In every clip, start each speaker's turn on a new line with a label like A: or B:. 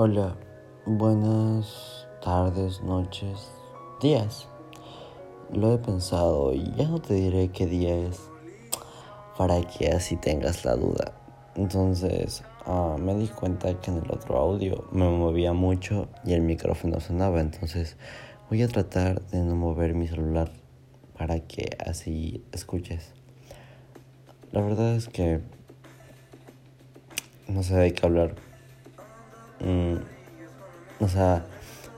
A: Hola, buenas tardes, noches, días. Lo he pensado y ya no te diré qué día es para que así tengas la duda. Entonces ah, me di cuenta que en el otro audio me movía mucho y el micrófono sonaba. Entonces voy a tratar de no mover mi celular para que así escuches. La verdad es que no sé de qué hablar Mm, o sea,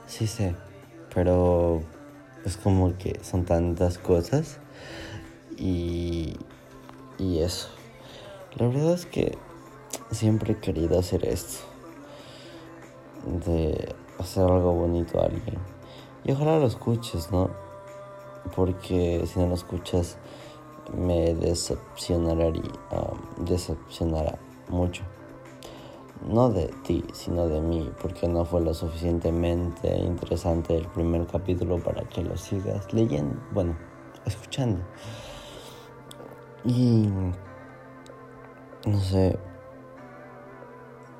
A: sí sé, pero es como que son tantas cosas y, y eso. La verdad es que siempre he querido hacer esto, de hacer algo bonito a alguien. Y ojalá lo escuches, ¿no? Porque si no lo escuchas me decepcionará, um, decepcionará mucho no de ti, sino de mí, porque no fue lo suficientemente interesante el primer capítulo para que lo sigas leyendo, bueno, escuchando. Y no sé,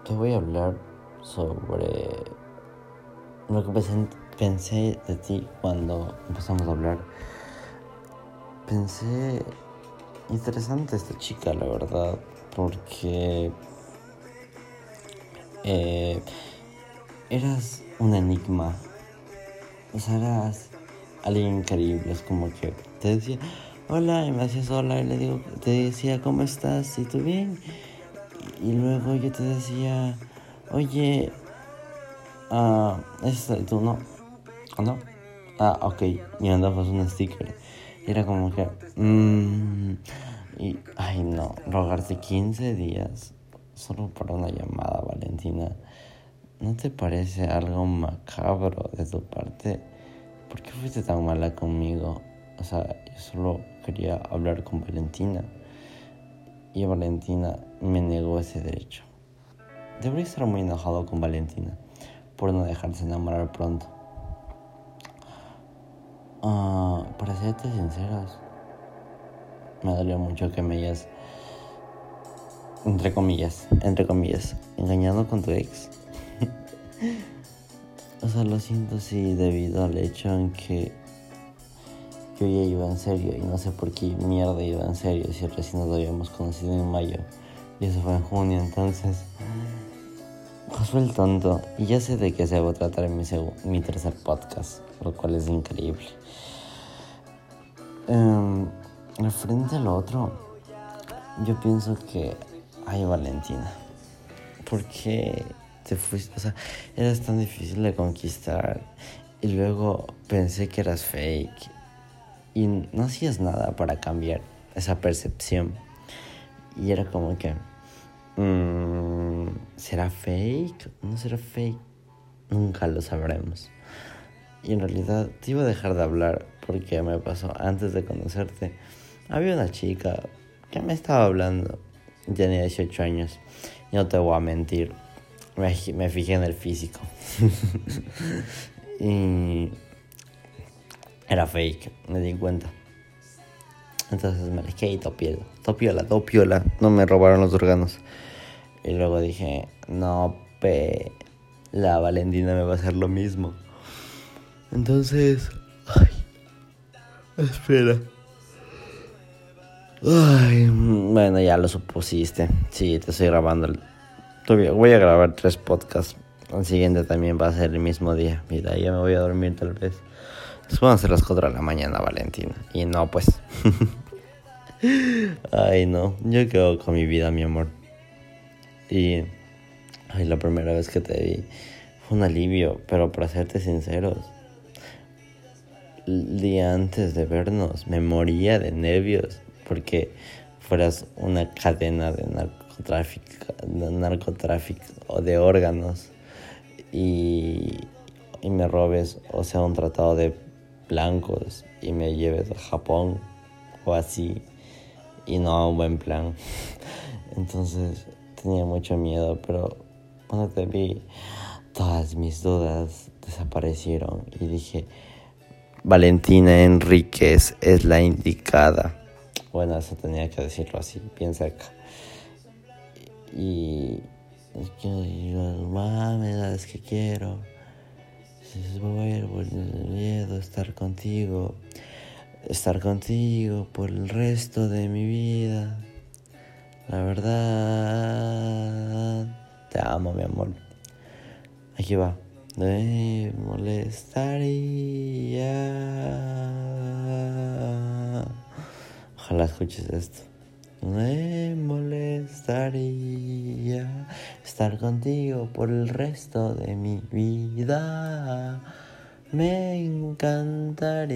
A: te voy a hablar sobre lo que pensé, de ti cuando empezamos a hablar. Pensé interesante esta chica, la verdad, porque eh, eras un enigma. O sea, eras alguien increíble. Es como que te decía, hola, y me decías hola, y le digo, te decía, ¿cómo estás? ¿Y tú bien? Y luego yo te decía, oye, ah, y tú no, ¿no? Ah, ok, y andabas un sticker. Y era como que, mmm, y, ay no, rogarte 15 días solo para una llamada, Valentina. ¿No te parece algo macabro de tu parte? ¿Por qué fuiste tan mala conmigo? O sea, yo solo quería hablar con Valentina. Y Valentina me negó ese derecho. Debería estar muy enojado con Valentina por no dejarse enamorar pronto. Uh, para serte sinceros, me dolió mucho que me hayas entre comillas, entre comillas, engañado con tu ex. o sea, lo siento sí debido al hecho en que yo ya iba en serio y no sé por qué mierda iba en serio si recién nos habíamos conocido en mayo y eso fue en junio, entonces pues fue el tonto y ya sé de qué se va a tratar mi, mi tercer podcast, lo cual es increíble. Um, frente a lo otro, yo pienso que ay Valentina, ¿por qué te fuiste? O sea, eras tan difícil de conquistar y luego pensé que eras fake y no hacías nada para cambiar esa percepción. Y era como que, mm, ¿será fake? ¿No será fake? Nunca lo sabremos. Y en realidad te iba a dejar de hablar porque me pasó antes de conocerte. Había una chica que me estaba hablando Tenía 18 años. No te voy a mentir. Me, fijé en el físico. y era fake, me di cuenta. Entonces me dije, y topiola, topiola, topiola. No me robaron los órganos. Y luego dije, no, pe, la Valentina me va a hacer lo mismo. Entonces, ay, espera. Ay, bueno, ya lo supusiste. Sí, te estoy grabando. Voy a grabar tres podcasts. El siguiente también va a ser el mismo día. Mira, ya me voy a dormir tal vez. van a ser las 4 de la mañana, Valentina. Y no, pues. ay, no. Yo quedo con mi vida, mi amor. Y. Ay, la primera vez que te vi fue un alivio. Pero para serte sinceros. El día antes de vernos me moría de nervios porque fueras una cadena de narcotráfico, de narcotráfico o de órganos y, y me robes, o sea, un tratado de blancos y me lleves a Japón o así y no a un buen plan. Entonces tenía mucho miedo, pero cuando te vi, todas mis dudas desaparecieron y dije, Valentina Enríquez es la indicada. Bueno, eso tenía que decirlo así, bien cerca. Y da verdad es que quiero. Vuelvo el miedo estar contigo, estar contigo por el resto de mi vida. La verdad, te amo, mi amor. Aquí va. Me molestaría. Ojalá escuches esto. Me molestaría estar contigo por el resto de mi vida. Me encantaría.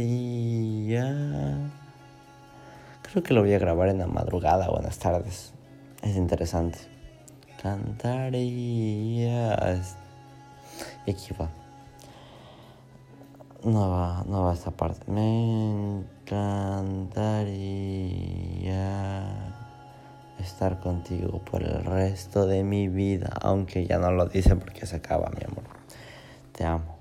A: Creo que lo voy a grabar en la madrugada o en las tardes. Es interesante. Cantaría. Y aquí va. No va, no va esta parte. Me encantaría estar contigo por el resto de mi vida, aunque ya no lo dice porque se acaba, mi amor. Te amo.